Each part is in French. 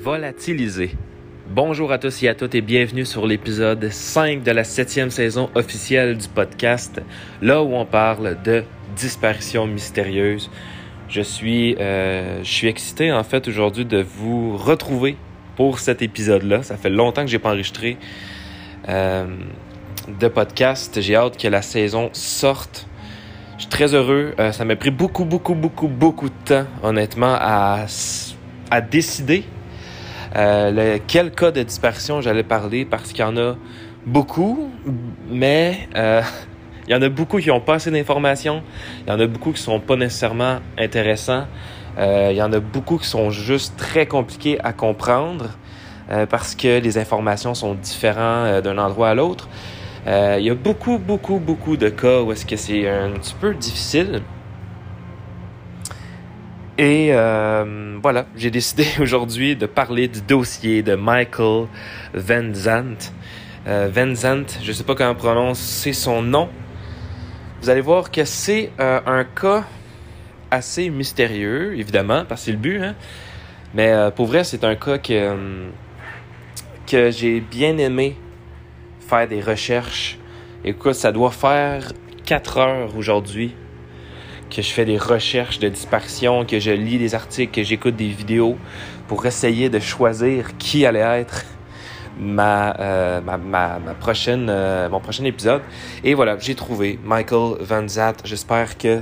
volatilisé. Bonjour à tous et à toutes et bienvenue sur l'épisode 5 de la septième saison officielle du podcast, là où on parle de disparitions mystérieuses. Je suis, euh, je suis excité en fait aujourd'hui de vous retrouver pour cet épisode-là. Ça fait longtemps que j'ai pas enregistré euh, de podcast. J'ai hâte que la saison sorte. Je suis très heureux. Euh, ça m'a pris beaucoup, beaucoup, beaucoup, beaucoup de temps, honnêtement, à décider euh, quel cas de disparition j'allais parler? Parce qu'il y en a beaucoup, mais euh, il y en a beaucoup qui n'ont pas assez d'informations. Il y en a beaucoup qui sont pas nécessairement intéressants. Euh, il y en a beaucoup qui sont juste très compliqués à comprendre euh, parce que les informations sont différentes euh, d'un endroit à l'autre. Il y a beaucoup, beaucoup, beaucoup de cas où est-ce que c'est un petit peu difficile. Et euh, voilà, j'ai décidé aujourd'hui de parler du dossier de Michael Van Zandt. Euh, Van je ne sais pas comment prononcer son nom. Vous allez voir que c'est euh, un cas assez mystérieux, évidemment, parce que c'est le but. Hein? Mais pour vrai, c'est un cas que, que j'ai bien aimé faire des recherches. Écoute, ça doit faire 4 heures aujourd'hui que je fais des recherches de disparition, que je lis des articles, que j'écoute des vidéos pour essayer de choisir qui allait être ma, euh, prochaine, euh, mon prochain épisode. Et voilà, j'ai trouvé Michael Van Zat. J'espère que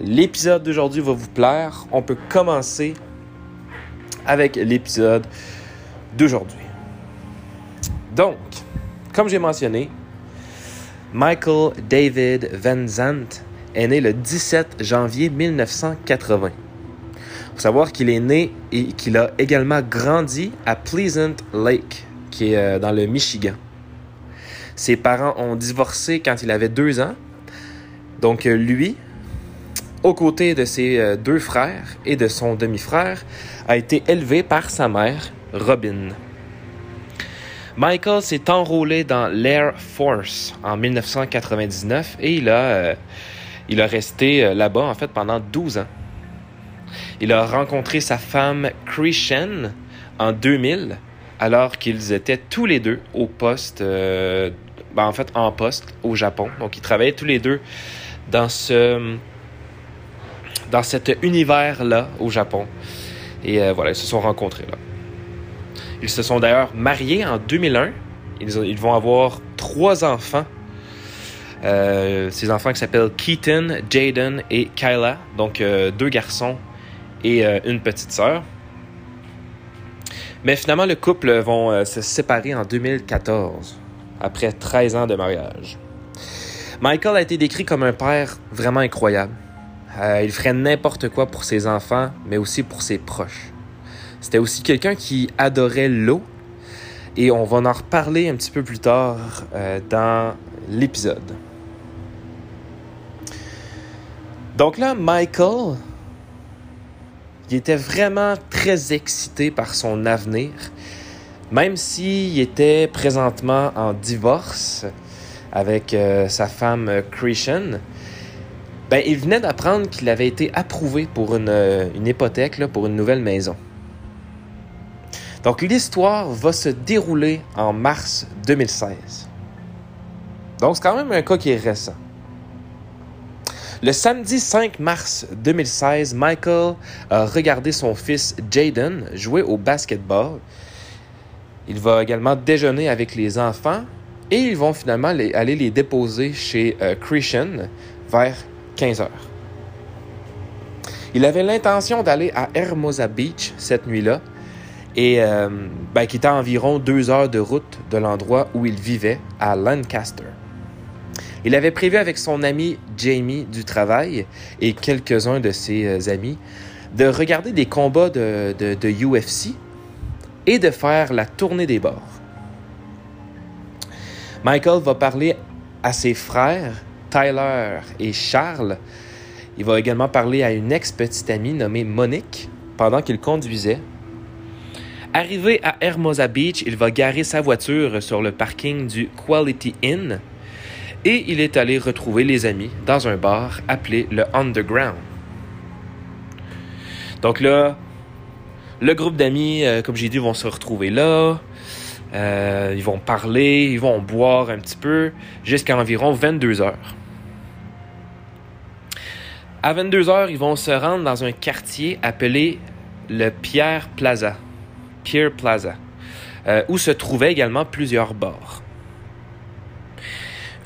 l'épisode d'aujourd'hui va vous plaire. On peut commencer avec l'épisode d'aujourd'hui. Donc, comme j'ai mentionné, Michael David Van Zandt est né le 17 janvier 1980. Il faut savoir qu'il est né et qu'il a également grandi à Pleasant Lake, qui est euh, dans le Michigan. Ses parents ont divorcé quand il avait deux ans. Donc euh, lui, aux côtés de ses euh, deux frères et de son demi-frère, a été élevé par sa mère, Robin. Michael s'est enrôlé dans l'Air Force en 1999 et il a, il a resté euh, là-bas en fait pendant 12 ans. Il a rencontré sa femme Christian en 2000 alors qu'ils étaient tous les deux au poste, euh, ben, en poste au Japon. Donc ils travaillaient tous les deux dans ce dans cet univers-là au Japon. Et euh, voilà, ils se sont rencontrés là. Ils se sont d'ailleurs mariés en 2001. Ils, ils vont avoir trois enfants. Euh, ces enfants qui s'appellent Keaton, Jaden et Kyla. Donc euh, deux garçons et euh, une petite sœur. Mais finalement, le couple vont euh, se séparer en 2014, après 13 ans de mariage. Michael a été décrit comme un père vraiment incroyable. Euh, il ferait n'importe quoi pour ses enfants, mais aussi pour ses proches. C'était aussi quelqu'un qui adorait l'eau, et on va en reparler un petit peu plus tard euh, dans l'épisode. Donc là, Michael, il était vraiment très excité par son avenir, même s'il était présentement en divorce avec euh, sa femme euh, Christian. Ben, il venait d'apprendre qu'il avait été approuvé pour une, euh, hypothèque, pour une nouvelle maison. Donc l'histoire va se dérouler en mars 2016. Donc c'est quand même un cas qui est récent. Le samedi 5 mars 2016, Michael a regardé son fils Jaden jouer au basketball. Il va également déjeuner avec les enfants et ils vont finalement aller les déposer chez euh, Christian vers 15 heures. Il avait l'intention d'aller à Hermosa Beach cette nuit-là et euh, ben, qui était environ deux heures de route de l'endroit où il vivait, à Lancaster. Il avait prévu avec son ami Jamie du travail et quelques-uns de ses euh, amis de regarder des combats de, UFC et de faire la tournée des bords. Michael va parler à ses frères, Tyler et Charles. Il va également parler à une ex-petite amie nommée Monique pendant qu'il conduisait. Arrivé à Hermosa Beach, il va garer sa voiture sur le parking du Quality Inn et il est allé retrouver les amis dans un bar appelé le Underground. Donc là, Le groupe d'amis, euh, comme j'ai dit, vont se retrouver là. Euh, ils vont parler, ils vont boire un petit peu jusqu'à environ 22 heures. À 22 heures, ils vont se rendre dans un quartier appelé le Pierre Plaza. Pierre Plaza. Euh, où se trouvaient également plusieurs bars.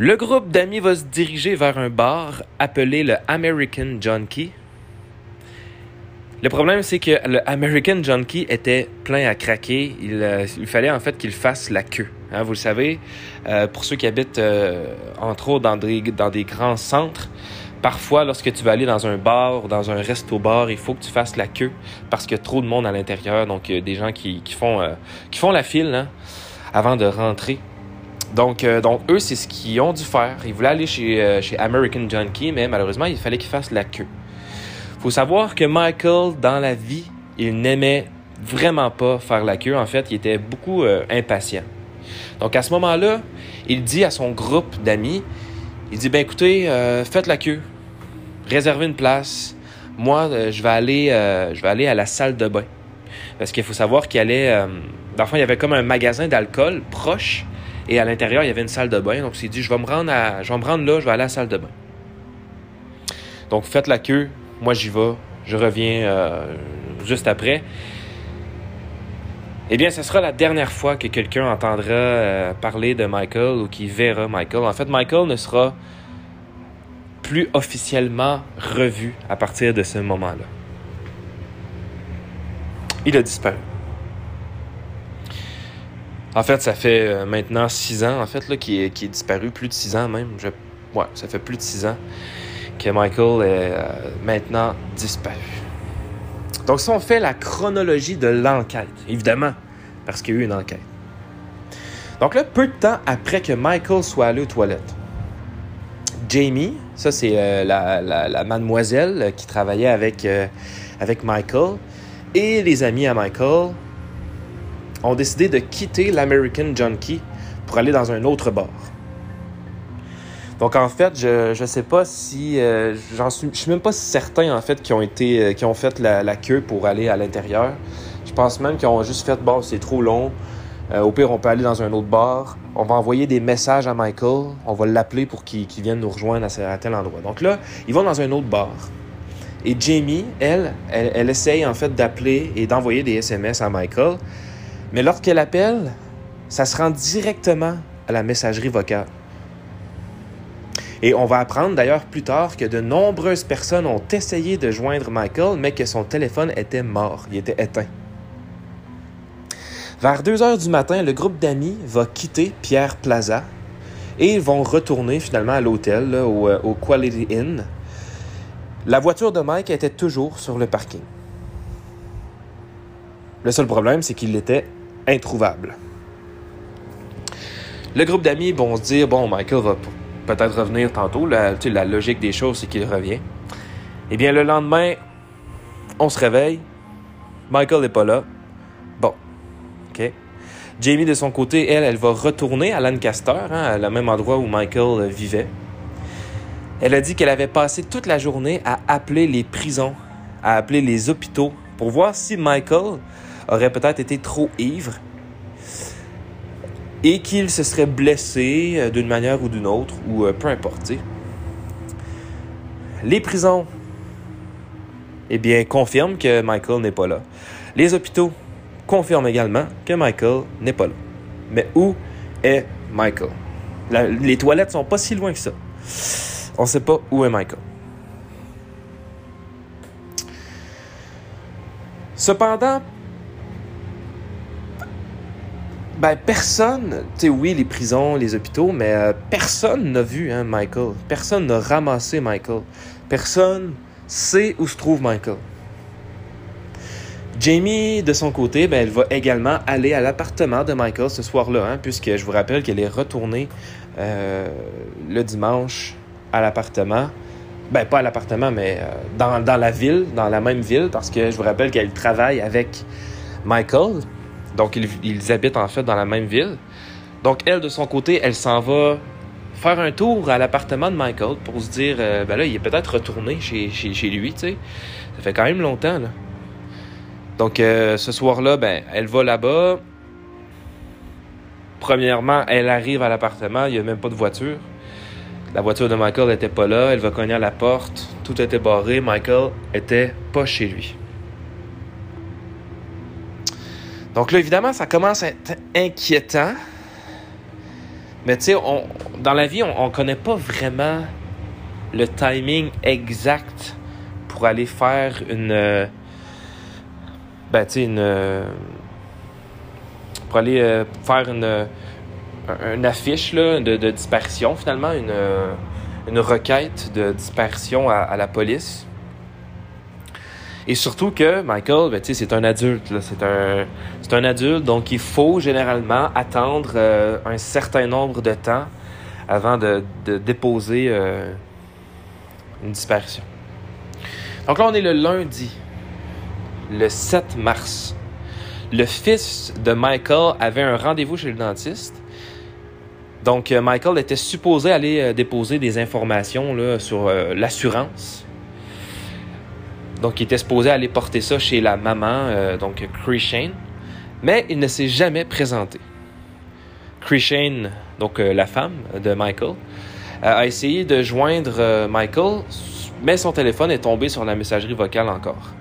Le groupe d'amis va se diriger vers un bar appelé le American Junkie. Le problème, c'est que le American Junkie était plein à craquer. Il, euh, fallait en fait qu'il fasse la queue. Hein, vous le savez, euh, pour ceux qui habitent euh, entre autres dans des, grands centres, Parfois, lorsque tu vas aller dans un bar ou dans un resto-bar, il faut que tu fasses la queue parce qu'il y a trop de monde à l'intérieur. Donc, il y a des gens qui, qui font, qui font la file hein, avant de rentrer. Donc, euh, donc eux, c'est ce qu'ils ont dû faire. Ils voulaient aller chez, euh, chez American Junkie, mais malheureusement, il fallait qu'ils fassent la queue. faut savoir que Michael, dans la vie, il n'aimait vraiment pas faire la queue. En fait, il était beaucoup impatient. Donc, à ce moment-là, il dit à son groupe d'amis, il dit, ben écoutez, euh, faites la queue, réservez une place. Moi, euh, je vais aller, euh, je vais aller à la salle de bain. Parce qu'il faut savoir qu'il allait, il y avait comme un magasin d'alcool proche, et à l'intérieur, il y avait une salle de bain. Donc, il s'est dit, je vais me rendre à, me rendre là, je vais aller à la salle de bain. Donc, faites la queue, moi j'y vais, je reviens juste après. Eh bien, ce sera la dernière fois que quelqu'un entendra euh, parler de Michael ou qui verra Michael. En fait, Michael ne sera plus officiellement revu à partir de ce moment-là. Il a disparu. En fait, ça fait euh, maintenant six ans, en fait, là, qui est, disparu, plus de six ans même. Ouais, ça fait plus de six ans que Michael est euh, maintenant disparu. Donc, si on fait la chronologie de l'enquête, évidemment, parce qu'il y a eu une enquête. Donc là, peu de temps après que Michael soit allé aux toilettes, Jamie, ça c'est euh, la, mademoiselle qui travaillait avec, avec Michael, et les amis à Michael ont décidé de quitter l'American Junkie pour aller dans un autre bar. Donc en fait, je ne sais pas si euh, j'en suis je suis même pas certain en fait qui ont été euh, ont fait la, queue pour aller à l'intérieur. Je pense même qu'ils ont juste fait bon, c'est trop long. Euh, au pire, on peut aller dans un autre bar. On va envoyer des messages à Michael. On va l'appeler pour qu'il vienne nous rejoindre à, tel endroit. Donc là, ils vont dans un autre bar. Et Jamie, elle, elle, elle essaye en fait d'appeler et d'envoyer des SMS à Michael. Mais lorsqu'elle appelle, ça se rend directement à la messagerie vocale. Et on va apprendre d'ailleurs plus tard que de nombreuses personnes ont essayé de joindre Michael, mais que son téléphone était mort, il était éteint. Vers 2 heures du matin, le groupe d'amis va quitter Pierre Plaza et ils vont retourner finalement à l'hôtel, au, euh, au Quality Inn. La voiture de Mike était toujours sur le parking. Le seul problème, c'est qu'il était introuvable. Le groupe d'amis vont se dire bon, Michael va peut-être revenir tantôt. La, la logique des choses, c'est qu'il revient. Eh bien, le lendemain, on se réveille. Michael n'est pas là. Bon. OK. Jamie, de son côté, elle, elle va retourner à Lancaster, hein, le même endroit où Michael vivait. Elle a dit qu'elle avait passé toute la journée à appeler les prisons, à appeler les hôpitaux pour voir si Michael aurait peut-être été trop ivre et qu'il se serait blessé euh, d'une manière ou d'une autre, ou euh, peu importe. Les prisons, eh bien, confirment que Michael n'est pas là. Les hôpitaux confirment également que Michael n'est pas là. Mais où est Michael? les toilettes sont pas si loin que ça. On ne sait pas où est Michael. Cependant, ben, personne, tu sais, oui, les prisons, les hôpitaux, mais euh, personne n'a vu hein, Michael. Personne n'a ramassé Michael. Personne sait où se trouve Michael. Jamie, de son côté, ben, elle va également aller à l'appartement de Michael ce soir-là, hein, puisque je vous rappelle qu'elle est retournée euh, le dimanche à l'appartement. Ben, pas à l'appartement, mais euh, dans, dans la ville, dans la même ville, parce que je vous rappelle qu'elle travaille avec Michael. Donc, ils, habitent en fait dans la même ville. Donc, elle, de son côté, elle s'en va faire un tour à l'appartement de Michael pour se dire, euh, ben là, il est peut-être retourné chez, lui, tu sais. Ça fait quand même longtemps, là. Donc, euh, ce soir-là, ben, elle va là-bas. Premièrement, elle arrive à l'appartement, il n'y a même pas de voiture. La voiture de Michael n'était pas là, elle va cogner à la porte, tout était barré, Michael était pas chez lui. Donc là, évidemment, ça commence à être inquiétant. Mais tu sais, dans la vie, on ne connaît pas vraiment le timing exact pour aller faire une. Euh, ben, tu sais, une. Euh, pour aller euh, faire une, affiche là, de, de, disparition, finalement, une, une requête de disparition à, la police. Et surtout que Michael, ben, c'est un adulte. C'est un, un adulte, donc il faut généralement attendre un certain nombre de temps avant de, déposer une disparition. Donc là, on est le lundi, le 7 mars. Le fils de Michael avait un rendez-vous chez le dentiste. Donc, euh, Michael était supposé aller euh, déposer des informations là, sur euh, l'assurance. Donc, il était supposé aller porter ça chez la maman, donc Chris Shane. Mais il ne s'est jamais présenté. Chris Shane, donc la femme de Michael, a essayé de joindre euh, Michael, mais son téléphone est tombé sur la messagerie vocale encore.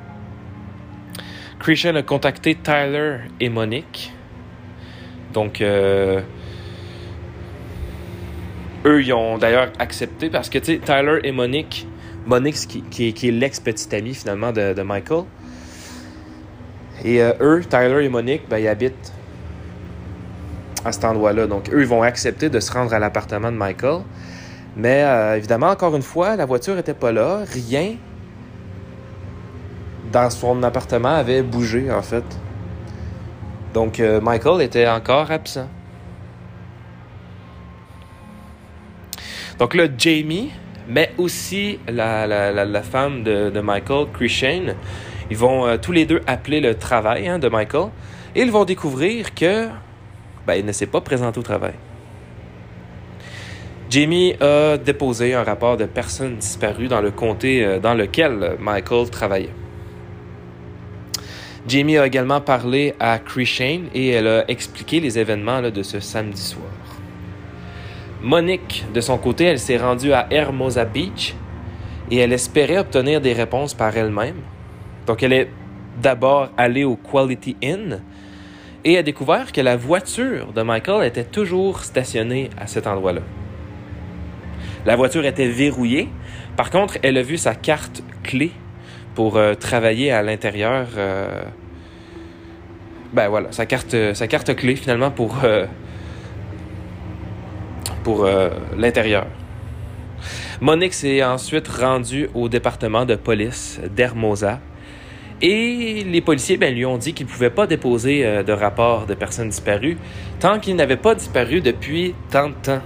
Christian a contacté Tyler et Monique. Donc, euh, eux, ils ont d'ailleurs accepté parce que, tu sais, Tyler et Monique, Monique, qui, qui, est l'ex-petite amie finalement de, Michael, et euh, eux, Tyler et Monique, ben, ils habitent à cet endroit-là. Donc, eux, ils vont accepter de se rendre à l'appartement de Michael. Mais euh, évidemment, encore une fois, la voiture n'était pas là. Rien dans son appartement avait bougé, en fait. Donc, euh, Michael était encore absent. Donc là, Jamie, mais aussi la, femme de, Michael, Christian, ils vont euh, tous les deux appeler le travail hein, de Michael et ils vont découvrir que ben, il ne s'est pas présenté au travail. Jamie a déposé un rapport de personnes disparues dans le comté euh, dans lequel Michael travaillait. Jamie a également parlé à Chris Shane et elle a expliqué les événements de ce samedi soir. Monique, de son côté, elle s'est rendue à Hermosa Beach et elle espérait obtenir des réponses par elle-même. Donc elle est d'abord allée au Quality Inn et a découvert que la voiture de Michael était toujours stationnée à cet endroit-là. La voiture était verrouillée. Par contre, elle a vu sa carte clé pour euh, travailler à l'intérieur. Euh, ben voilà, sa carte, sa carte clé finalement pour, euh, pour l'intérieur. Monique s'est ensuite rendue au département de police d'Hermosa et les policiers ben, lui ont dit qu'il ne pouvait pas déposer de rapport de personnes disparues tant qu'il n'avait pas disparu depuis tant de temps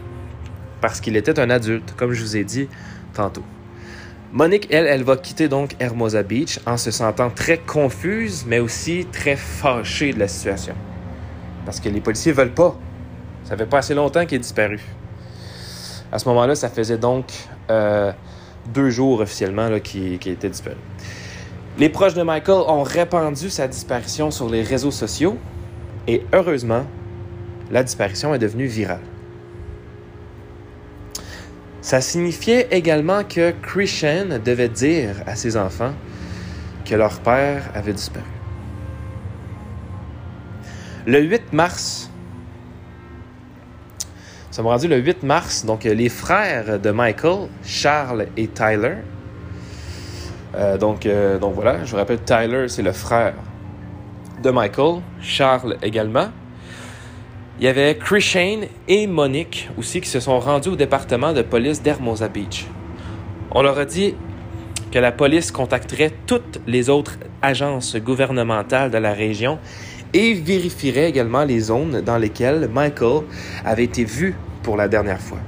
parce qu'il était un adulte, comme je vous ai dit tantôt. Monique, elle, elle va quitter donc Hermosa Beach en se sentant très confuse, mais aussi très fâchée de la situation. Parce que les policiers veulent pas. Ça fait pas assez longtemps qu'il est disparu. À ce moment-là, ça faisait donc euh, deux jours officiellement qu'il était disparu. Les proches de Michael ont répandu sa disparition sur les réseaux sociaux et heureusement, la disparition est devenue virale. Ça signifiait également que Christian devait dire à ses enfants que leur père avait disparu. Le 8 mars, ça sommes rendu le 8 mars, donc les frères de Michael, Charles et Tyler, euh, donc, euh, donc voilà, je vous rappelle, Tyler, c'est le frère de Michael, Charles également. Il y avait Chris Shane et Monique aussi qui se sont rendus au département de police d'Hermosa Beach. On leur a dit que la police contacterait toutes les autres agences gouvernementales de la région et vérifierait également les zones dans lesquelles Michael avait été vu pour la dernière fois.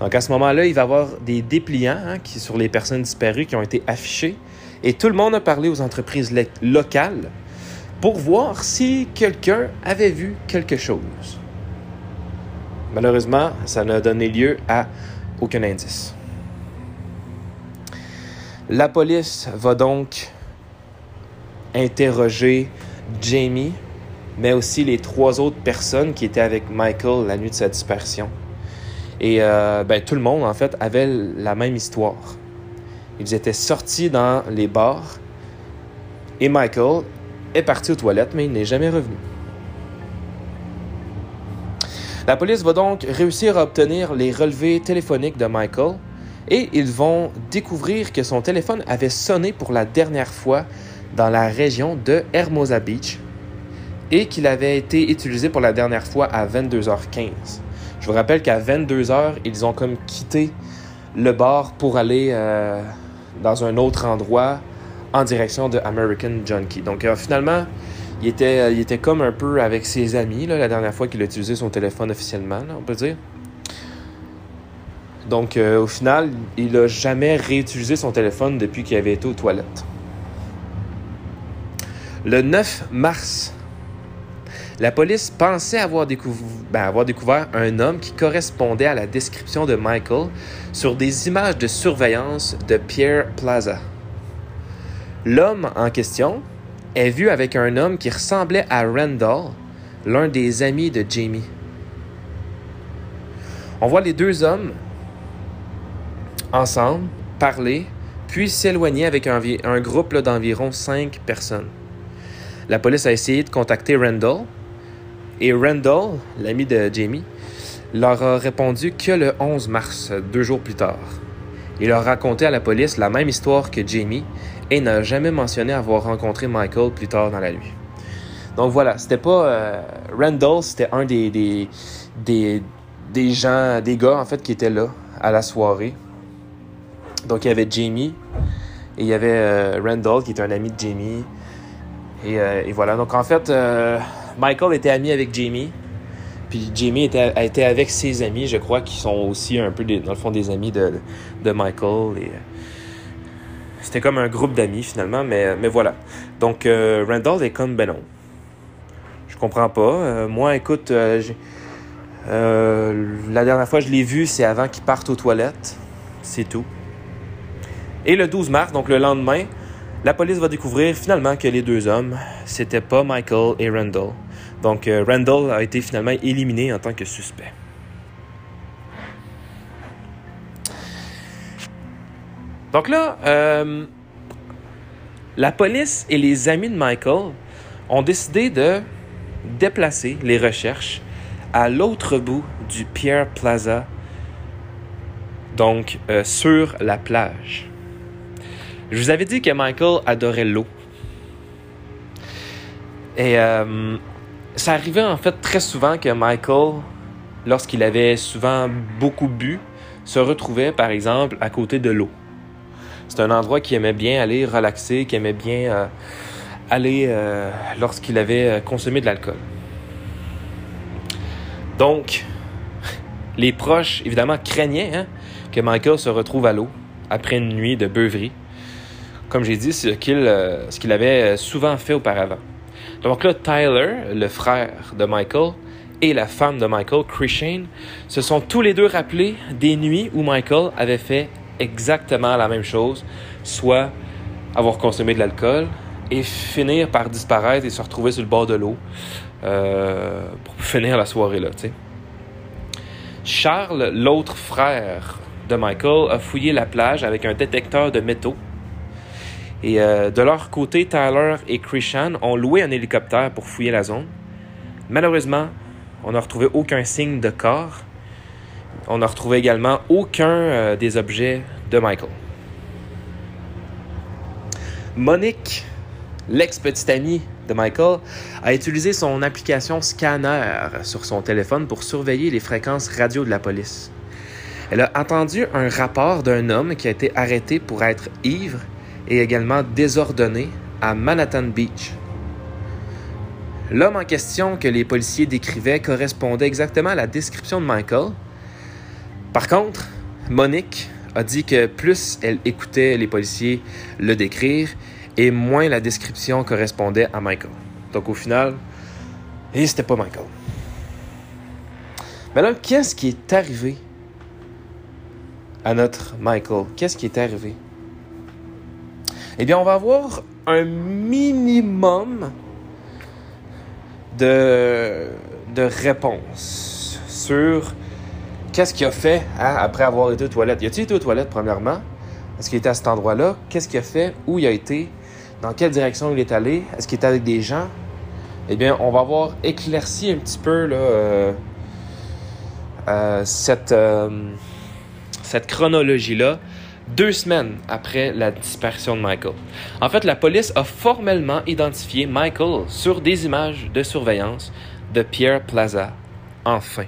Donc à ce moment-là, il va y avoir des dépliants hein, sur les personnes disparues qui ont été affichés et tout le monde a parlé aux entreprises locales pour voir si quelqu'un avait vu quelque chose. Malheureusement, ça n'a donné lieu à aucun indice. La police va donc interroger Jamie, mais aussi les trois autres personnes qui étaient avec Michael la nuit de sa disparition. Et euh, ben, tout le monde, en fait, avait la même histoire. Ils étaient sortis dans les bars et Michael est parti aux toilettes, mais il n'est jamais revenu. La police va donc réussir à obtenir les relevés téléphoniques de Michael et ils vont découvrir que son téléphone avait sonné pour la dernière fois dans la région de Hermosa Beach et qu'il avait été utilisé pour la dernière fois à 22h15. Je vous rappelle qu'à 22h, ils ont comme quitté le bar pour aller euh, dans un autre endroit en direction de American Junkie. Donc euh, finalement, il était, euh, il était comme un peu avec ses amis la dernière fois qu'il a utilisé son téléphone officiellement, on peut dire. Donc au final, il n'a jamais réutilisé son téléphone depuis qu'il avait été aux toilettes. Le 9 mars la police pensait avoir, ben, avoir, découvert un homme qui correspondait à la description de Michael sur des images de surveillance de Pierre Plaza. L'homme en question est vu avec un homme qui ressemblait à Randall, l'un des amis de Jamie. On voit les deux hommes ensemble parler, puis s'éloigner avec un groupe d'environ cinq personnes. La police a essayé de contacter Randall, et Randall, l'ami de Jamie, leur a répondu que le 11 mars, deux jours plus tard. Il a raconté à la police la même histoire que Jamie et n'a jamais mentionné avoir rencontré Michael plus tard dans la nuit. Donc voilà, c'était pas. Euh, Randall, c'était un des, des, gens, des gars en fait qui étaient là à la soirée. Donc il y avait Jamie et il y avait euh, Randall qui était un ami de Jamie. Et, euh, et voilà, donc en fait, Michael était ami avec Jamie. Puis Jamie était, avec ses amis, je crois, qui sont aussi un peu, dans le fond, des amis de, de Michael. Et, c'était comme un groupe d'amis finalement, mais, mais voilà. Donc euh, Randall est comme ben non. Je comprends pas. Euh, moi, écoute, euh, la dernière fois que je l'ai vu, c'est avant qu'il parte aux toilettes. C'est tout. Et le 12 mars, donc le lendemain, la police va découvrir finalement que les deux hommes, c'était pas Michael et Randall. Donc euh, Randall a été finalement éliminé en tant que suspect. Donc là, euh, la police et les amis de Michael ont décidé de déplacer les recherches à l'autre bout du Pierre Plaza, donc euh, sur la plage. Je vous avais dit que Michael adorait l'eau. Et ça arrivait en fait très souvent que Michael, lorsqu'il avait souvent beaucoup bu, se retrouvait par exemple à côté de l'eau. C'est un endroit qu'il aimait bien aller relaxer, qu'il aimait bien euh, aller euh, lorsqu'il avait consommé de l'alcool. Donc, les proches, évidemment, craignaient hein, que Michael se retrouve à l'eau après une nuit de beuverie comme j'ai dit, euh, ce qu'il avait souvent fait auparavant. Donc là, Tyler, le frère de Michael, et la femme de Michael, Christian, se sont tous les deux rappelés des nuits où Michael avait fait exactement la même chose, soit avoir consommé de l'alcool et finir par disparaître et se retrouver sur le bord de l'eau euh, pour finir la soirée là. Charles, l'autre frère de Michael, a fouillé la plage avec un détecteur de métaux et euh, de leur côté, Tyler et Christian ont loué un hélicoptère pour fouiller la zone. Malheureusement, on n'a retrouvé aucun signe de corps. On n'a retrouvé également aucun euh, des objets de Michael. Monique, l'ex-petite amie de Michael, a utilisé son application Scanner sur son téléphone pour surveiller les fréquences radio de la police. Elle a entendu un rapport d'un homme qui a été arrêté pour être ivre et également désordonné à Manhattan Beach. L'homme en question que les policiers décrivaient correspondait exactement à la description de Michael. Par contre, Monique a dit que plus elle écoutait les policiers le décrire, et moins la description correspondait à Michael. Donc au final, et c'était pas Michael. Mais là, qu'est-ce qui est arrivé à notre Michael? Qu'est-ce qui est arrivé? Eh bien, on va avoir un minimum de, de réponse sur qu'est-ce qu'il a fait hein, après avoir été aux toilettes. Y a-t-il été aux toilettes, premièrement? Est-ce qu'il était à cet endroit-là? Qu'est-ce qu'il a fait? Où il a été? Dans quelle direction il est allé? Est-ce qu'il était avec des gens? Eh bien, on va avoir éclairci un petit peu là, euh, euh, euh, cette chronologie-là deux semaines après la disparition de Michael. En fait, la police a formellement identifié Michael sur des images de surveillance de Pierre Plaza. Enfin.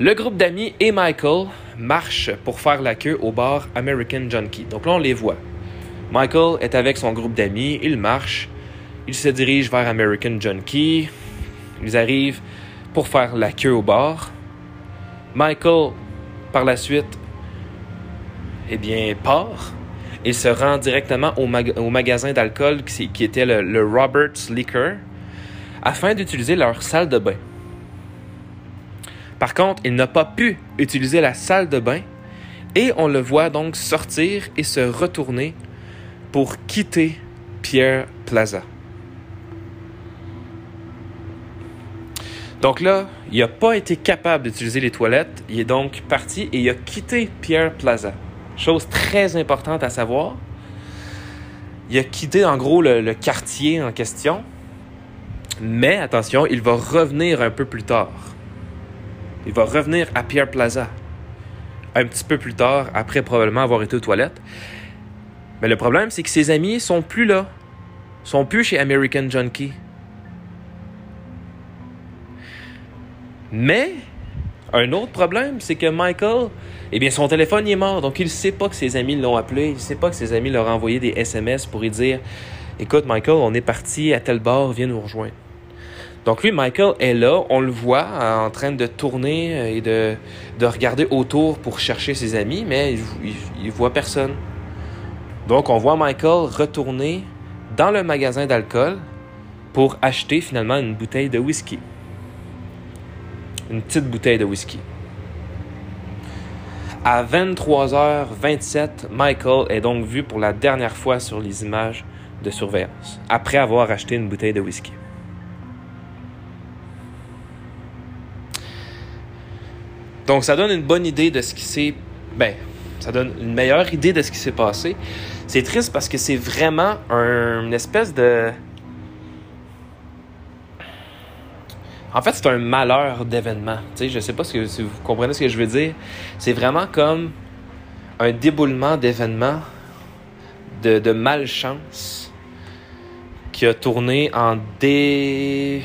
Le groupe d'amis et Michael marchent pour faire la queue au bar American Junkie. Donc là, on les voit. Michael est avec son groupe d'amis, il marche, il se dirige vers American Junkie, ils arrivent pour faire la queue au bar. Michael, par la suite, eh bien, part et se rend directement au, magasin d'alcool qui, était le, le Roberts Liquor afin d'utiliser leur salle de bain. Par contre, il n'a pas pu utiliser la salle de bain et on le voit donc sortir et se retourner pour quitter Pierre Plaza. Donc là, il n'a pas été capable d'utiliser les toilettes. Il est donc parti et il a quitté Pierre Plaza. Chose très importante à savoir. Il a quitté en gros le, quartier en question. Mais attention, il va revenir un peu plus tard. Il va revenir à Pierre Plaza. Un petit peu plus tard, après probablement avoir été aux toilettes. Mais le problème, c'est que ses amis sont plus là. Sont plus chez American Junkie. Mais, un autre problème, c'est que Michael, eh bien, son téléphone est mort. Donc, il ne sait pas que ses amis l'ont appelé. Il ne sait pas que ses amis leur ont envoyé des SMS pour lui dire Écoute, Michael, on est parti à tel bar, viens nous rejoindre. Donc, lui, Michael est là. On le voit en train de tourner et de, de regarder autour pour chercher ses amis, mais il ne voit personne. Donc, on voit Michael retourner dans le magasin d'alcool pour acheter finalement une bouteille de whisky une petite bouteille de whisky. À 23h27, Michael est donc vu pour la dernière fois sur les images de surveillance, après avoir acheté une bouteille de whisky. Donc ça donne une bonne idée de ce qui s'est... Ben, ça donne une meilleure idée de ce qui s'est passé. C'est triste parce que c'est vraiment une espèce de En fait, c'est un malheur d'événement. Je ne sais pas si vous comprenez ce que je veux dire. C'est vraiment comme un déboulement d'événements de, malchance qui a tourné en dé...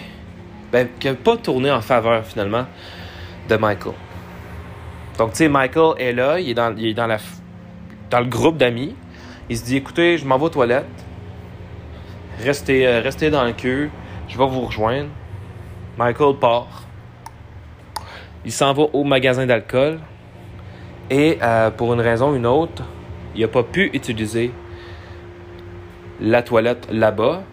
Ben, qui n'a pas tourné en faveur finalement de Michael. Donc, tu sais, Michael est là, il est dans, la, dans le groupe d'amis. Il se dit écoutez, je m'en vais aux toilettes. Restez, euh, restez dans le queue, je vais vous rejoindre. Michael part. Il s'en va au magasin d'alcool. Et euh, pour une raison ou une autre, il n'a pas pu utiliser la toilette là-bas.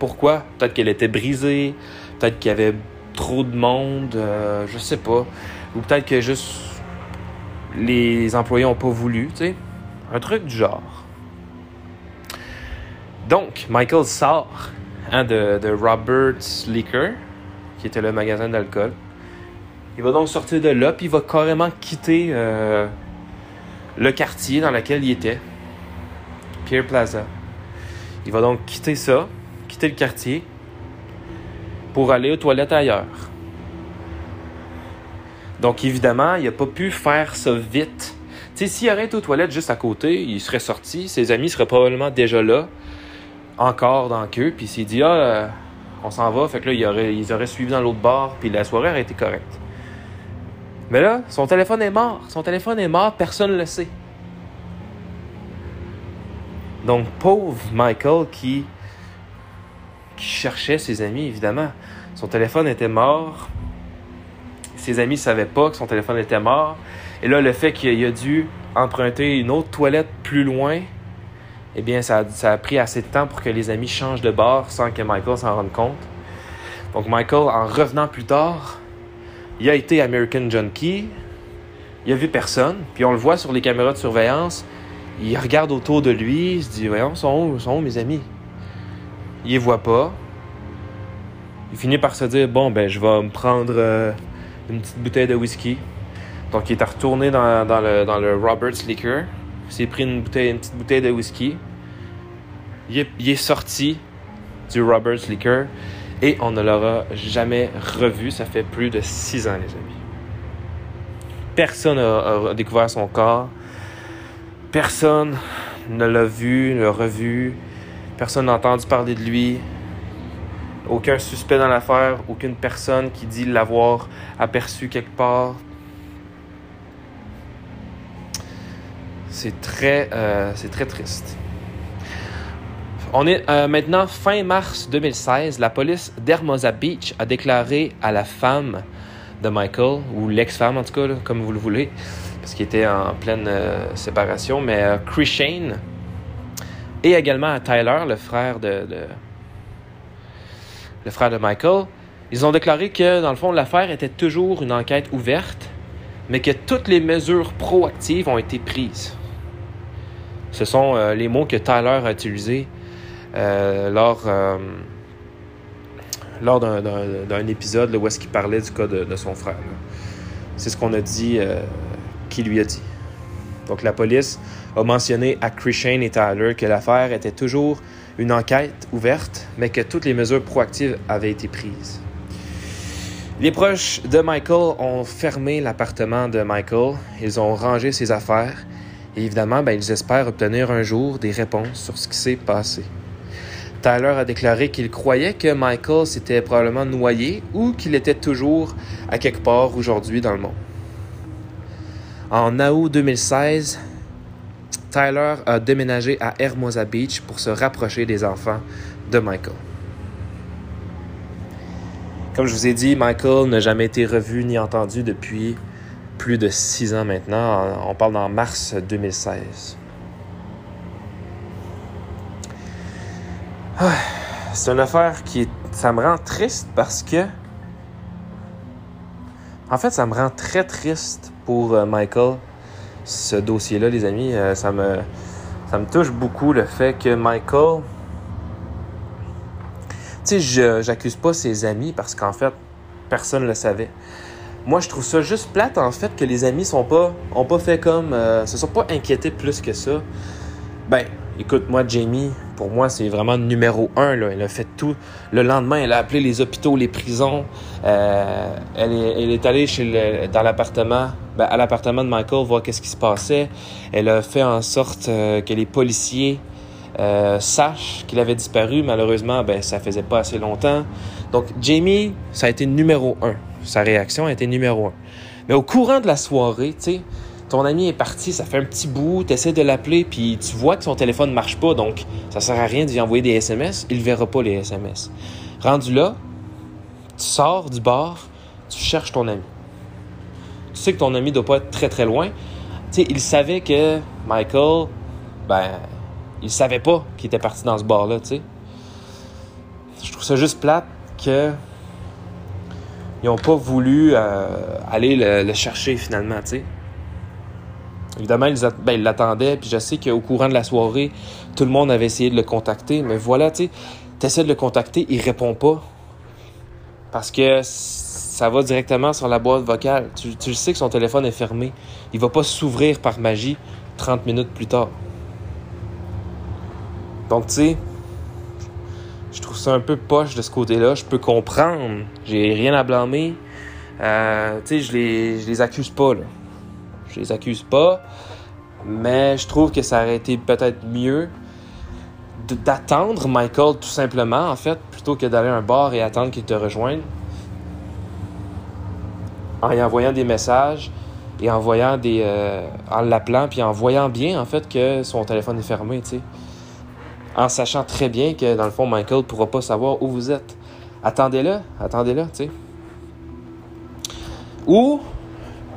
Pourquoi? Peut-être qu'elle était brisée, peut-être qu'il y avait trop de monde, euh, je sais pas. Ou peut-être que juste les employés n'ont pas voulu, tu. Un truc du genre. Donc, Michael sort hein, de, de Robert's Liquor qui était le magasin d'alcool. Il va donc sortir de là, puis il va carrément quitter euh, le quartier dans lequel il était, Pierre Plaza. Il va donc quitter ça, quitter le quartier, pour aller aux toilettes ailleurs. Donc évidemment, il n'a pas pu faire ça vite. Tu sais, s'il aurait été aux toilettes juste à côté, il serait sorti, ses amis seraient probablement déjà là, encore dans le queue, puis il s'est dit, ah, euh, on s'en va. Fait que là, ils auraient, suivi dans l'autre bar, puis la soirée aurait été correcte. Mais là, son téléphone est mort. Son téléphone est mort, personne ne le sait. Donc, pauvre Michael qui, qui cherchait ses amis, évidemment. Son téléphone était mort. Ses amis ne savaient pas que son téléphone était mort. Et là, le fait qu'il a dû emprunter une autre toilette plus loin, eh bien, ça a, pris assez de temps pour que les amis changent de bord sans que Michael s'en rende compte. Donc, Michael, en revenant plus tard, il a été American Junkie. Il a vu personne. Puis on le voit sur les caméras de surveillance. Il regarde autour de lui, il se dit Voyons, sont où, sont où mes amis? Il les voit pas. Il finit par se dire Bon, ben, je vais me prendre euh, une petite bouteille de whisky. Donc, il est retourné dans, dans, dans le Roberts Liquor. Il s'est pris une, bouteille, une petite bouteille de whisky. Il est, il est sorti du Roberts Liquor et on ne l'aura jamais revu. Ça fait plus de six ans, les amis. Personne n'a découvert son corps. Personne ne l'a vu, ne l'a revu. Personne n'a entendu parler de lui. Aucun suspect dans l'affaire, aucune personne qui dit l'avoir aperçu quelque part. C'est très, euh, très triste. On est euh, maintenant fin mars 2016. La police d'Hermosa Beach a déclaré à la femme de Michael, ou l'ex-femme en tout cas, comme vous le voulez, parce qu'il était en pleine euh, séparation, mais euh, Chris Shane, et également à Tyler, le frère de, de, le frère de Michael, ils ont déclaré que, dans le fond, l'affaire était toujours une enquête ouverte, mais que toutes les mesures proactives ont été prises. Ce sont euh, les mots que Tyler a utilisés euh, lors, euh, lors d'un épisode où est-ce qu'il parlait du cas de, de son frère. C'est ce qu'on a dit, qui lui a dit. Donc la police a mentionné à Chris Shane et Tyler que l'affaire était toujours une enquête ouverte, mais que toutes les mesures proactives avaient été prises. Les proches de Michael ont fermé l'appartement de Michael, ils ont rangé ses affaires évidemment, ben, ils espèrent obtenir un jour des réponses sur ce qui s'est passé. Tyler a déclaré qu'il croyait que Michael s'était probablement noyé ou qu'il était toujours à quelque part aujourd'hui dans le monde. En août 2016, Tyler a déménagé à Hermosa Beach pour se rapprocher des enfants de Michael. Comme je vous ai dit, Michael n'a jamais été revu ni entendu depuis plus de six ans maintenant. On parle en mars 2016. C'est une affaire qui ça me rend triste parce que en fait ça me rend très triste pour euh, Michael ce dossier là les amis euh, ça me touche beaucoup le fait que Michael tu sais j'accuse pas ses amis parce qu'en fait personne le savait moi je trouve ça juste plate en fait que les amis sont pas ont pas fait comme euh, se sont pas inquiétés plus que ça ben Écoute, moi, Jamie, pour moi, c'est vraiment numéro un. Là. Elle a fait tout. Le lendemain, elle a appelé les hôpitaux, les prisons. Euh, elle, est, elle, est, allée chez le, dans l'appartement, ben, à l'appartement de Michael, voir qu'est-ce qui se passait. Elle a fait en sorte euh, que les policiers sachent qu'il avait disparu. Malheureusement, ben, ça faisait pas assez longtemps. Donc, Jamie, ça a été numéro un. Sa réaction a été numéro un. Mais au courant de la soirée, tu sais, ton ami est parti, ça fait un petit bout, tu essaies de l'appeler, puis tu vois que son téléphone ne marche pas, donc ça sert à rien de lui envoyer des SMS, il ne verra pas les SMS. Rendu là, tu sors du bar, tu cherches ton ami. Tu sais que ton ami doit pas être très très loin. Tu sais, il savait que Michael, ben, il savait pas qu'il était parti dans ce bar-là, tu sais. Je trouve ça juste plate que ils n'ont pas voulu euh, aller le, chercher finalement, tu sais. Évidemment, ils ben, l'attendaient, puis je sais qu'au courant de la soirée, tout le monde avait essayé de le contacter, mais voilà, tu sais, de le contacter, il répond pas. Parce que ça va directement sur la boîte vocale. Tu, tu sais que son téléphone est fermé. Il va pas s'ouvrir par magie 30 minutes plus tard. Donc, tu sais, je trouve ça un peu poche de ce côté-là. Je peux comprendre. J'ai rien à blâmer. Euh, sais, je les, je les accuse pas, là. Je les accuse pas, mais je trouve que ça aurait été peut-être mieux d'attendre Michael tout simplement, en fait, plutôt que d'aller à un bar et attendre qu'il te rejoigne. En y envoyant des messages et en voyant des. Euh, en l'appelant puis en voyant bien, en fait, que son téléphone est fermé. En sachant très bien que, dans le fond, Michael ne pourra pas savoir où vous êtes. Attendez-le, attendez-le, tu sais. Ou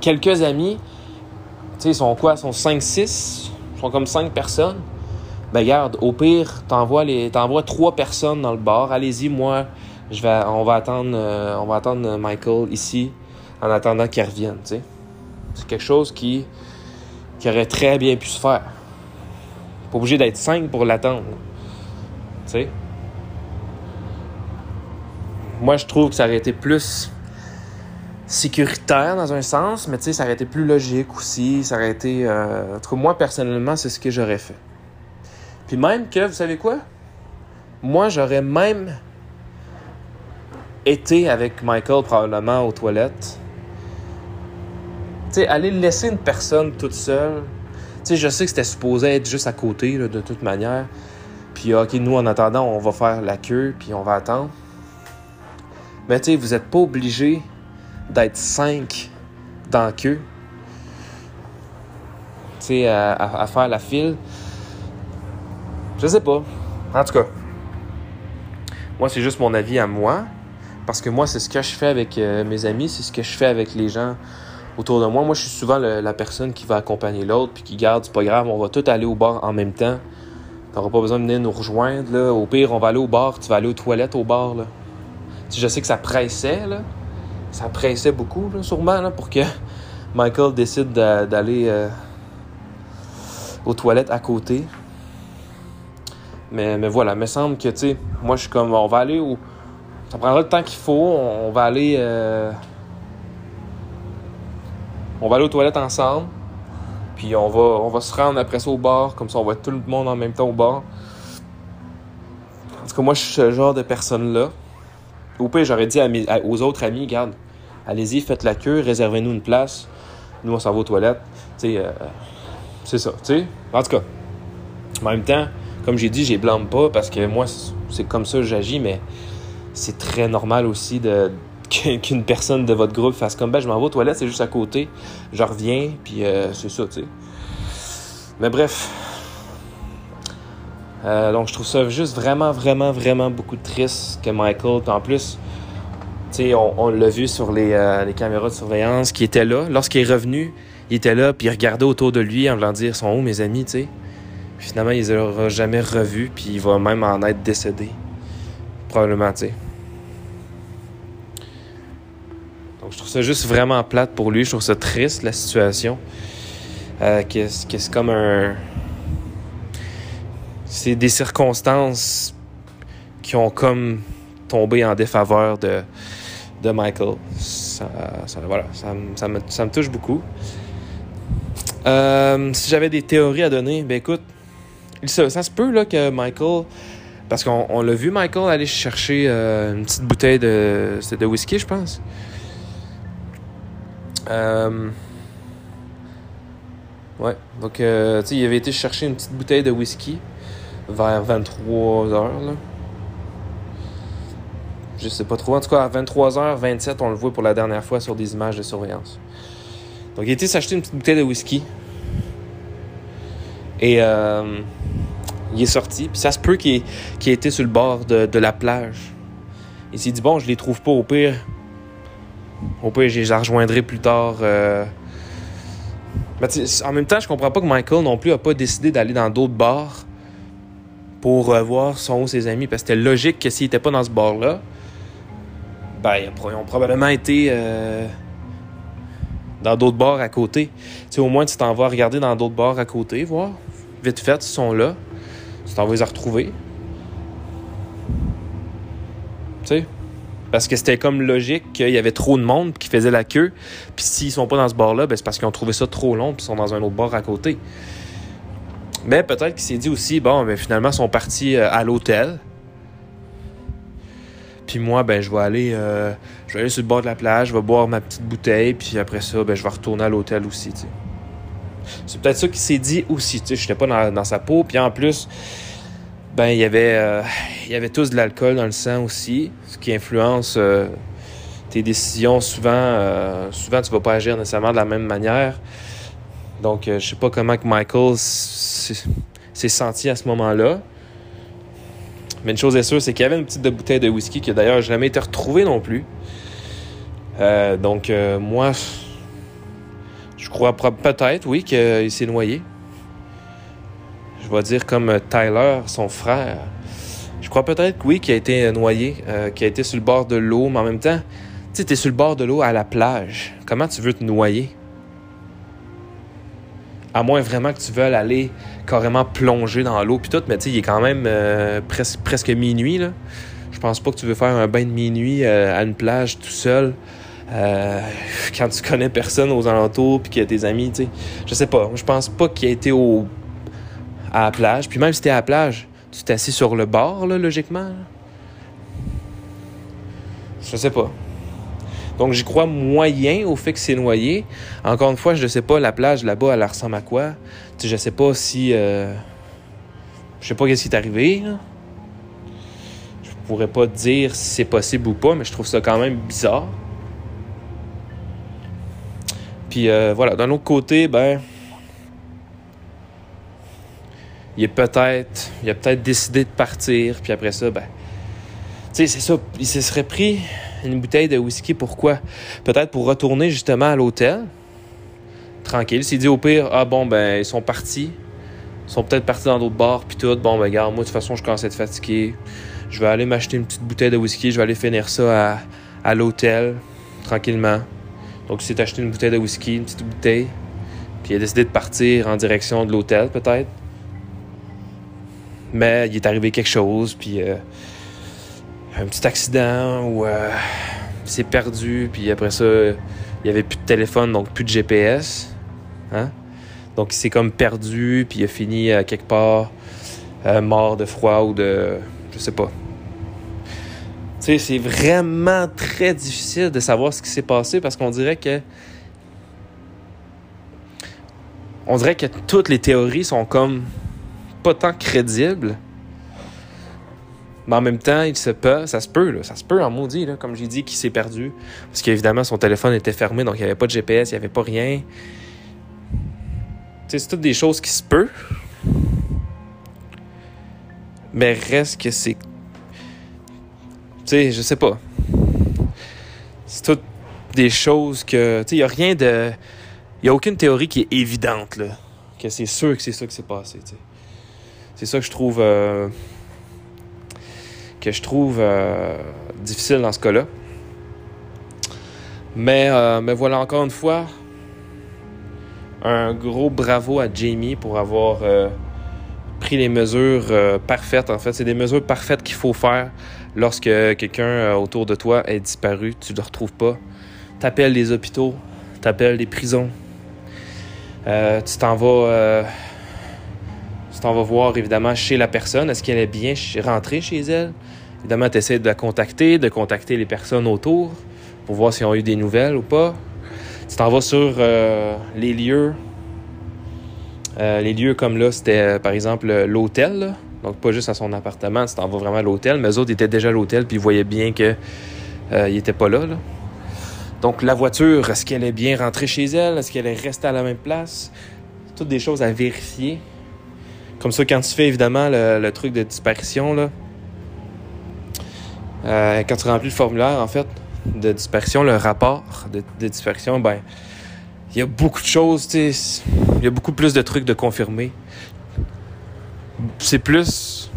quelques amis tu sais, ils sont quoi? Ils sont 5-6? Ils sont comme 5 personnes? Ben, garde, au pire, t'envoies les, trois personnes dans le bar. Allez-y, moi, je vais, on va attendre, euh, on va attendre Michael ici en attendant qu'il revienne, tu sais. C'est quelque chose qui, qui aurait très bien pu se faire. Obligé d'être cinq pour l'attendre. Tu sais? Moi, je trouve que ça aurait été plus sécuritaire dans un sens, mais tu sais, ça aurait été plus logique aussi. Ça aurait été. Euh... En tout cas, moi, personnellement, c'est ce que j'aurais fait. Puis même que, vous savez quoi? Moi, j'aurais même été avec Michael probablement aux toilettes. Tu sais, aller laisser une personne toute seule. Sais, je sais que c'était supposé être juste à côté, de toute manière. Puis, OK, nous, en attendant, on va faire la queue, puis on va attendre. Mais tu sais, vous n'êtes pas obligé d'être cinq dans la queue. Tu sais, à, faire la file. Je sais pas. En tout cas, moi, c'est juste mon avis à moi. Parce que moi, c'est ce que je fais avec euh, mes amis, c'est ce que je fais avec les gens autour de moi. Moi, je suis souvent la personne qui va accompagner l'autre, puis qui garde, c'est pas grave, on va tous aller au bar en même temps. T'auras pas besoin de venir nous rejoindre. Là. Au pire, on va aller au bar, tu vas aller aux toilettes au bar. Là. Je sais que ça pressait, là. ça pressait beaucoup, là, sûrement, là, pour que Michael décide d'aller euh, aux toilettes à côté. Mais, mais voilà, il me semble que, tu sais, moi, je suis comme, on va aller au ça prendra le temps qu'il faut. On, va aller. Euh, on va aller aux toilettes ensemble. Puis on va, on va se rendre après ça au bar. Comme ça, on va être tout le monde en même temps au bar. En tout cas, moi, je suis ce genre de personne-là. Au pire, j'aurais dit aux autres amis, regarde, allez-y, faites la queue, réservez-nous une place. Nous, on s'en va aux toilettes. Euh, c'est ça, tu sais. En tout cas, en même temps, comme j'ai dit, je blâme pas parce que moi, c'est comme ça que j'agis, mais c'est très normal aussi de qu'une personne de votre groupe fasse comme ben je m'en vais aux toilettes, c'est juste à côté, je reviens, puis euh, c'est ça, tu sais. Mais bref. Euh, donc je trouve ça juste vraiment, vraiment, vraiment beaucoup triste que Michael, en plus, tu sais, on, l'a vu sur les, euh, caméras de surveillance qui était là. Lorsqu'il est revenu, il était là, puis il regardait autour de lui en voulant dire sont où mes amis, tu sais. finalement, il les aura jamais revus, puis il va même en être décédé. Probablement, tu sais. Je trouve ça juste vraiment plate pour lui. Je trouve ça triste, la situation. Euh, que, c'est comme un. C'est des circonstances qui ont comme tombé en défaveur de, de Michael. Ça, voilà, ça, me, ça, me, touche beaucoup. Euh, si j'avais des théories à donner, ben écoute, ça, ça se peut là, que Michael. Parce qu'on l'a vu, Michael, aller chercher euh, une petite bouteille de, de whisky, je pense. Euh... Ouais, donc, euh, tu sais, il avait été chercher une petite bouteille de whisky vers 23h, là. Je sais pas trop. En tout cas, à 23h27, on le voit pour la dernière fois sur des images de surveillance. Donc, il été s'acheter une petite bouteille de whisky. Et euh, il est sorti. Puis ça se peut qu'il ait, été sur le bord de, de la plage. Il s'est dit, bon, je les trouve pas au pire. Au pire, je les rejoindrai plus tard. Euh. en même temps, je comprends pas que Michael non plus a pas décidé d'aller dans d'autres bars pour euh, voir son ou ses amis. Parce que c'était logique que s'il était pas dans ce bar-là, ben, ils ont probablement été euh, dans d'autres bars à côté. Tu au moins, tu t'en vas regarder dans d'autres bars à côté, voir. Vite fait, ils sont là. Tu t'en vas les retrouver. Tu sais? Parce que c'était comme logique qu'il y avait trop de monde qui faisait la queue. Puis s'ils sont pas dans ce bar-là, ben c'est parce qu'ils ont trouvé ça trop long puis ils sont dans un autre bar à côté. Mais peut-être qu'il s'est dit aussi, bon, ben finalement, ils sont partis euh, à l'hôtel. Puis moi, ben je vais aller, euh, je vais aller sur le bord de la plage, je vais boire ma petite bouteille, puis après ça, ben je vais retourner à l'hôtel aussi. C'est peut-être ça qu'il s'est dit aussi. Je n'étais pas dans, dans, sa peau. Puis en plus, ben il y avait euh, il y avait tous de l'alcool dans le sang aussi, ce qui influence euh, tes décisions. Souvent, euh, souvent tu vas pas agir nécessairement de la même manière. Donc, je sais pas comment que Michael s'est senti à ce moment-là. Mais une chose est sûre, c'est qu'il y avait une petite bouteille de whisky qui d'ailleurs jamais été retrouvée non plus. donc, moi, je crois peut-être, oui, qu'il s'est noyé je vais dire comme euh, Tyler, son frère. Je crois peut-être que oui, qui a été noyé, euh, qui a été sur le bord de l'eau, mais en même temps, tu sais, es sur le bord de l'eau à la plage. Comment tu veux te noyer? À moins vraiment que tu veuilles aller carrément plonger dans l'eau puis tout, mais tu sais, il est quand même euh, presque, minuit, là. Je pense pas que tu veux faire un bain de minuit euh, à une plage tout seul. Quand tu connais personne aux alentours puis qu'il y a tes amis, tu sais. Je sais pas. Je pense pas qu'il ait été au, à la plage. Puis même si t'es à la plage, tu t'es assis sur le bord, là, logiquement. Je sais pas. Donc j'y crois moyen au fait que c'est noyé. Encore une fois, je ne sais pas la plage là-bas, elle ressemble à quoi? Sais, je sais pas si. Euh... Je sais pas qu'est-ce qui est arrivé. Là. Je pourrais pas dire si c'est possible ou pas, mais je trouve ça quand même bizarre. Puis euh, voilà, d'un autre côté, ben. Il est peut-être. Il a peut-être décidé de partir, puis après ça, ben. Tu sais, c'est ça. Il se serait pris une bouteille de whisky. Pourquoi? Peut-être pour retourner justement à l'hôtel. Tranquille. S'il dit au pire, ah bon, ben, ils sont partis. Ils sont peut-être partis dans d'autres bars, puis tout. Bon, ben, regarde, moi, de toute façon, je commence à être fatigué. Je vais aller m'acheter une petite bouteille de whisky. Je vais aller finir ça à, à l'hôtel, tranquillement. Donc, il s'est acheté une bouteille de whisky, une petite bouteille. Puis il a décidé de partir en direction de l'hôtel, peut-être. Mais il est arrivé quelque chose, puis euh, un petit accident ou euh, il s'est perdu, puis après ça, il n'y avait plus de téléphone, donc plus de GPS. Hein? Donc il s'est comme perdu, puis il a fini à quelque part euh, mort de froid ou de. Je sais pas. Tu sais, c'est vraiment très difficile de savoir ce qui s'est passé parce qu'on dirait que. On dirait que toutes les théories sont comme pas tant crédibles. Mais en même temps, il se peut, ça se peut, ça se peut en maudit, là, comme j'ai dit, qu'il s'est perdu. Parce qu'évidemment, son téléphone était fermé, donc il n'y avait pas de GPS, il n'y avait pas rien. C'est toutes des choses qui se peuvent. Mais reste que c'est. Tu sais, je sais pas. C'est toutes des choses que. Tu sais, il n'y a rien de. Il n'y a aucune théorie qui est évidente, là. Que c'est sûr que c'est ça qui s'est passé, tu sais. C'est ça que je trouve. Euh, que je trouve euh, difficile dans ce cas-là. Mais, euh, mais voilà, encore une fois, un gros bravo à Jamie pour avoir pris les mesures parfaites. En fait, c'est des mesures parfaites qu'il faut faire lorsque quelqu'un autour de toi est disparu, tu ne le retrouves pas. T'appelles les hôpitaux, t'appelles les prisons. tu t'en vas tu t'en vas voir évidemment chez la personne. Est-ce qu'elle est bien rentrée chez elle? Évidemment, tu essaies de la contacter, de contacter les personnes autour pour voir s'ils ont eu des nouvelles ou pas. Tu t'en vas sur euh, les lieux. Euh, les lieux comme là, c'était euh, par exemple l'hôtel. Donc pas juste à son appartement, tu t'en vas vraiment à l'hôtel. Mais eux autres étaient déjà à l'hôtel puis ils voyaient bien qu'ils n'étaient pas là. Donc la voiture, est-ce qu'elle est bien rentrée chez elle? Est-ce qu'elle est restée à la même place? Toutes des choses à vérifier. Comme ça, quand tu fais évidemment le, truc de disparition, là, euh, quand tu remplis le formulaire, en fait, de disparition, le rapport de, de disparition, ben, il y a beaucoup de choses, tu il y a beaucoup plus de trucs de confirmer. C'est plus.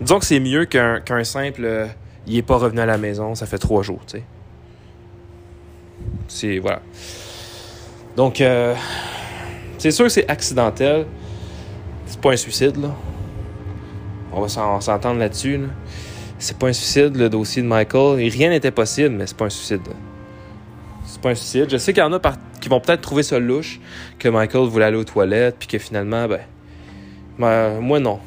Disons que c'est mieux qu'un qu'un simple. Euh, il est pas revenu à la maison, ça fait trois jours, tu sais. C'est. Voilà. Donc, euh, c'est sûr que c'est accidentel. C'est pas un suicide, là. On va s'entendre là-dessus. C'est pas un suicide, le dossier de Michael. Rien n'était possible, mais c'est pas un suicide. C'est pas un suicide. Je sais qu'il y en a qui vont peut-être trouver ça louche, que Michael voulait aller aux toilettes, puis que finalement, ben. ben moi, non.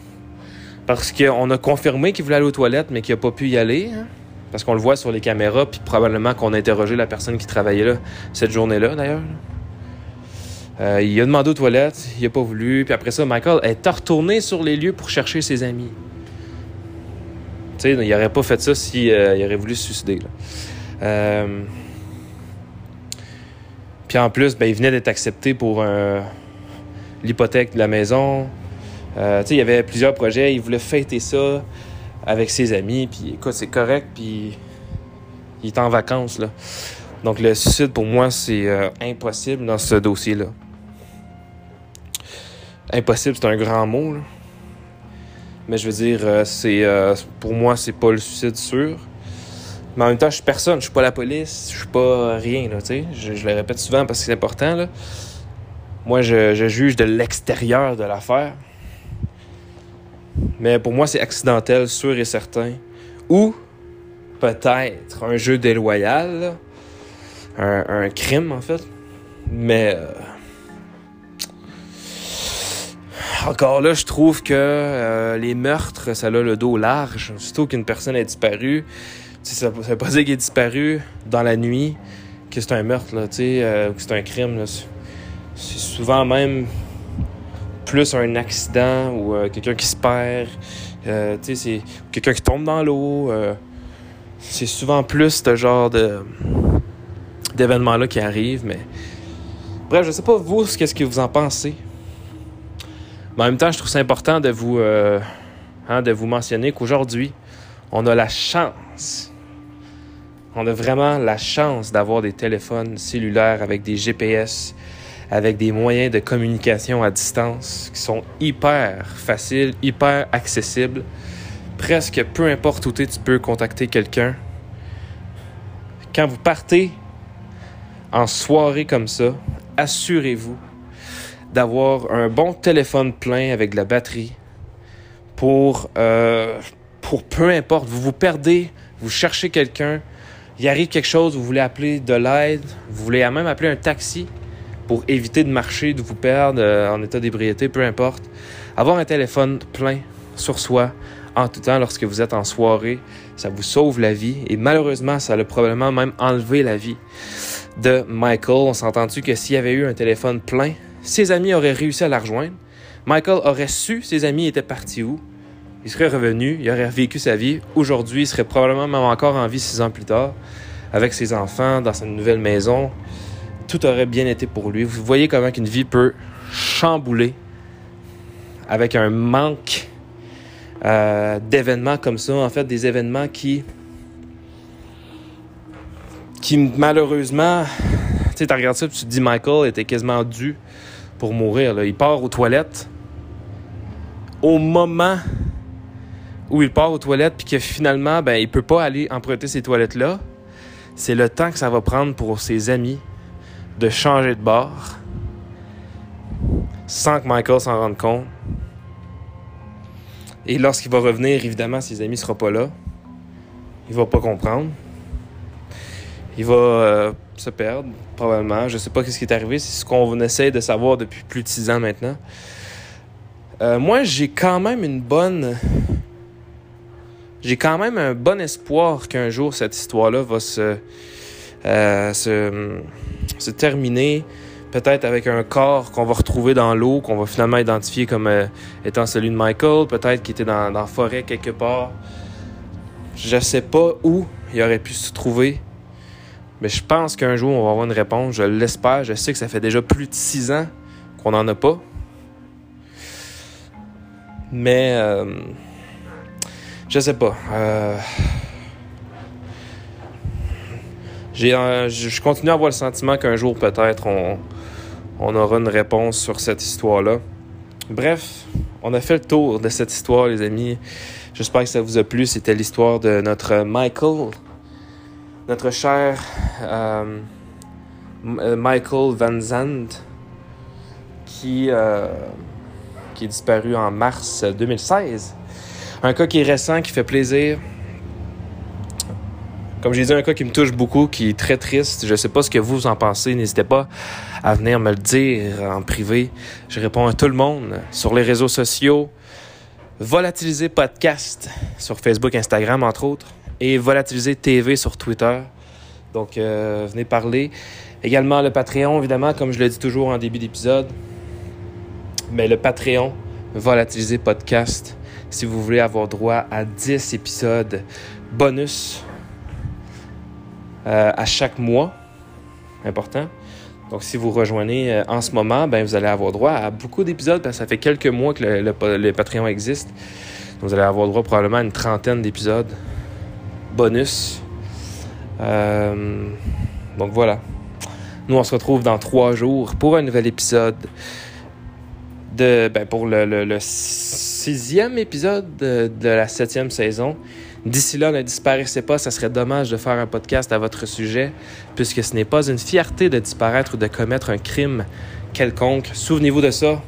Parce qu'on a confirmé qu'il voulait aller aux toilettes, mais qu'il n'a pas pu y aller. Hein. Parce qu'on le voit sur les caméras, puis probablement qu'on a interrogé la personne qui travaillait là cette journée-là, d'ailleurs. Euh, il a demandé aux toilettes, il n'a pas voulu. Puis après ça, Michael est retourné sur les lieux pour chercher ses amis. Tu sais, il n'aurait pas fait ça s'il si, euh, aurait voulu se suicider. Euh, puis en plus, ben, il venait d'être accepté pour l'hypothèque de la maison. tu sais, il y avait plusieurs projets. Il voulait fêter ça avec ses amis. Puis écoute, c'est correct. Puis il est en vacances. Là. Donc le suicide, pour moi, c'est impossible dans ce dossier-là. Impossible, c'est un grand mot. Mais je veux dire, euh, c'est euh, pour moi, c'est pas le suicide sûr. Mais en même temps, je suis personne, je suis pas la police, je suis pas rien, là, sais. Je, le répète souvent parce que c'est important, là. Moi, je, je juge de l'extérieur de l'affaire. Mais pour moi, c'est accidentel, sûr et certain. Ou peut-être un jeu déloyal, un, un, crime en fait. Mais euh, encore là, je trouve que euh, les meurtres, ça a le dos large. Surtout qu'une personne est disparue, ça ne veut pas dire qu'elle est disparue dans la nuit, que c'est un meurtre, là, euh, que c'est un crime. C'est souvent même plus un accident ou euh, quelqu'un qui se perd, c'est quelqu'un qui tombe dans l'eau. C'est souvent plus ce genre de d'événements-là qui arrivent, mais bref, je sais pas vous, qu'est-ce que vous en pensez. Mais en même temps, je trouve ça important de vous, hein, de vous mentionner qu'aujourd'hui, on a la chance, on a vraiment la chance d'avoir des téléphones cellulaires avec des GPS, avec des moyens de communication à distance qui sont hyper faciles, hyper accessibles. Presque peu importe où tu es, tu peux contacter quelqu'un. Quand vous partez en soirée comme ça, assurez-vous d'avoir un bon téléphone plein avec de la batterie pour, euh, pour peu importe, vous vous perdez, vous cherchez quelqu'un, il arrive quelque chose, vous voulez appeler de l'aide, vous voulez même appeler un taxi, pour éviter de marcher, de vous perdre euh, en état d'ébriété, peu importe. Avoir un téléphone plein sur soi en tout temps lorsque vous êtes en soirée, ça vous sauve la vie. Et malheureusement, ça a probablement même enlevé la vie de Michael. On s'est entendu que s'il y avait eu un téléphone plein, ses amis auraient réussi à la rejoindre. Michael aurait su ses amis étaient partis où. Il serait revenu, il aurait vécu sa vie. Aujourd'hui, il serait probablement même encore en vie six ans plus tard, avec ses enfants, dans sa nouvelle maison tout aurait bien été pour lui. Vous voyez comment une vie peut chambouler avec un manque euh, d'événements comme ça. En fait, des événements qui, qui malheureusement, tu sais, tu regardes ça, tu te dis Michael était quasiment dû pour mourir. Là. Il part aux toilettes au moment où il part aux toilettes, puis que finalement, ben, il peut pas aller emprunter ces toilettes-là. C'est le temps que ça va prendre pour ses amis de changer de bord sans que Michael s'en rende compte. Et lorsqu'il va revenir, évidemment, ses amis ne seront pas là. Il va pas comprendre. Il va euh, se perdre, probablement. Je sais pas ce qui est arrivé. C'est ce qu'on essaie de savoir depuis plus de six ans maintenant. Euh, moi, j'ai quand même une bonne. J'ai quand même un bon espoir qu'un jour cette histoire-là va se, euh, se, se terminer peut-être avec un corps qu'on va retrouver dans l'eau, qu'on va finalement identifier comme euh, étant celui de Michael, peut-être qu'il était dans, dans la forêt quelque part. Je sais pas où il aurait pu se trouver, mais je pense qu'un jour on va avoir une réponse, je l'espère. Je sais que ça fait déjà plus de six ans qu'on n'en a pas. Mais euh, je sais pas. Euh, je continue à avoir le sentiment qu'un jour, peut-être, on, on aura une réponse sur cette histoire-là. Bref, on a fait le tour de cette histoire, les amis. J'espère que ça vous a plu. C'était l'histoire de notre Michael, notre cher euh, euh, Michael Van Zandt, qui, euh, qui est disparu en mars 2016. Un cas qui est récent, qui fait plaisir. Comme j'ai dit, un cas qui me touche beaucoup, qui est très triste. Je sais pas ce que vous en pensez. N'hésitez pas à venir me le dire en privé. Je réponds à tout le monde sur les réseaux sociaux. Volatiliser podcast sur Facebook, Instagram, entre autres. Et Volatiliser TV sur Twitter. Donc, euh, venez parler. Également le Patreon, évidemment, comme je le dis toujours en début d'épisode. Mais le Patreon, Volatiliser podcast, si vous voulez avoir droit à 10 épisodes bonus euh, à chaque mois. Important. Donc, si vous rejoignez euh, en ce moment, ben, vous allez avoir droit à beaucoup d'épisodes parce que ça fait quelques mois que le, le, Patreon existe. vous allez avoir droit probablement à une trentaine d'épisodes bonus. Euh, donc voilà. Nous, on se retrouve dans trois jours pour un nouvel épisode de, ben, pour le, sixième épisode de, la septième saison. D'ici là, ne disparaissez pas, ça serait dommage de faire un podcast à votre sujet, puisque ce n'est pas une fierté de disparaître ou de commettre un crime quelconque. Souvenez-vous de ça.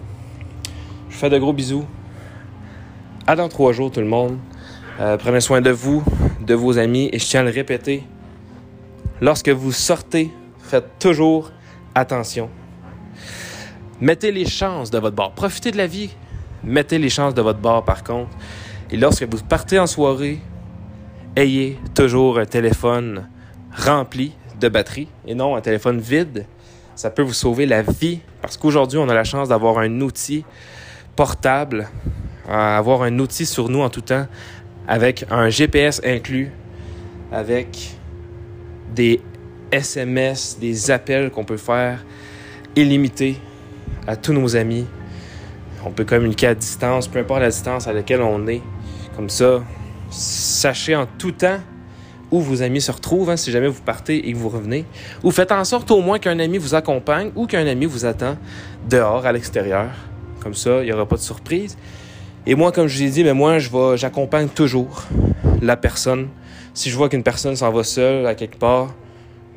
Je fais de gros bisous. À dans trois jours, tout le monde. Euh, prenez soin de vous, de vos amis, et je tiens à le répéter. Lorsque vous sortez, faites toujours attention. Mettez les chances de votre bord. Profitez de la vie. Mettez les chances de votre bord, par contre. Et lorsque vous partez en soirée, ayez toujours un téléphone rempli de batterie et non un téléphone vide. Ça peut vous sauver la vie parce qu'aujourd'hui, on a la chance d'avoir un outil portable, avoir un outil sur nous en tout temps avec un GPS inclus, avec des SMS, des appels qu'on peut faire illimités à tous nos amis. On peut communiquer à distance, peu importe la distance à laquelle on est. Comme ça, sachez en tout temps où vos amis se retrouvent, hein, si jamais vous partez et que vous revenez. Ou faites en sorte au moins qu'un ami vous accompagne ou qu'un ami vous attend dehors, à l'extérieur. Comme ça, il n'y aura pas de surprise. Et moi, comme je vous ai dit, moi, je j'accompagne toujours la personne. Si je vois qu'une personne s'en va seule à quelque part,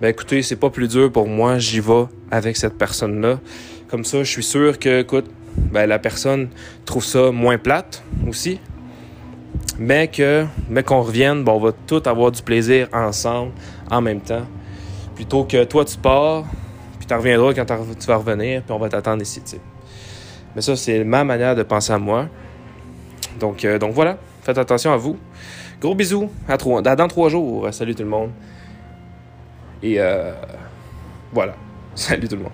ben écoutez, c'est pas plus dur pour moi, j'y vais avec cette personne-là. Comme ça, je suis sûr que, écoute, ben, la personne trouve ça moins plate aussi. Mais que, mais qu'on revienne, bon, on va tous avoir du plaisir ensemble, en même temps. Plutôt que toi, tu pars, puis tu reviendras quand tu vas revenir, puis on va t'attendre ici. Mais ça, c'est ma manière de penser à moi. Donc, euh, donc voilà, faites attention à vous. Gros bisous, à, dans trois jours. Salut tout le monde. Et euh, voilà, salut tout le monde.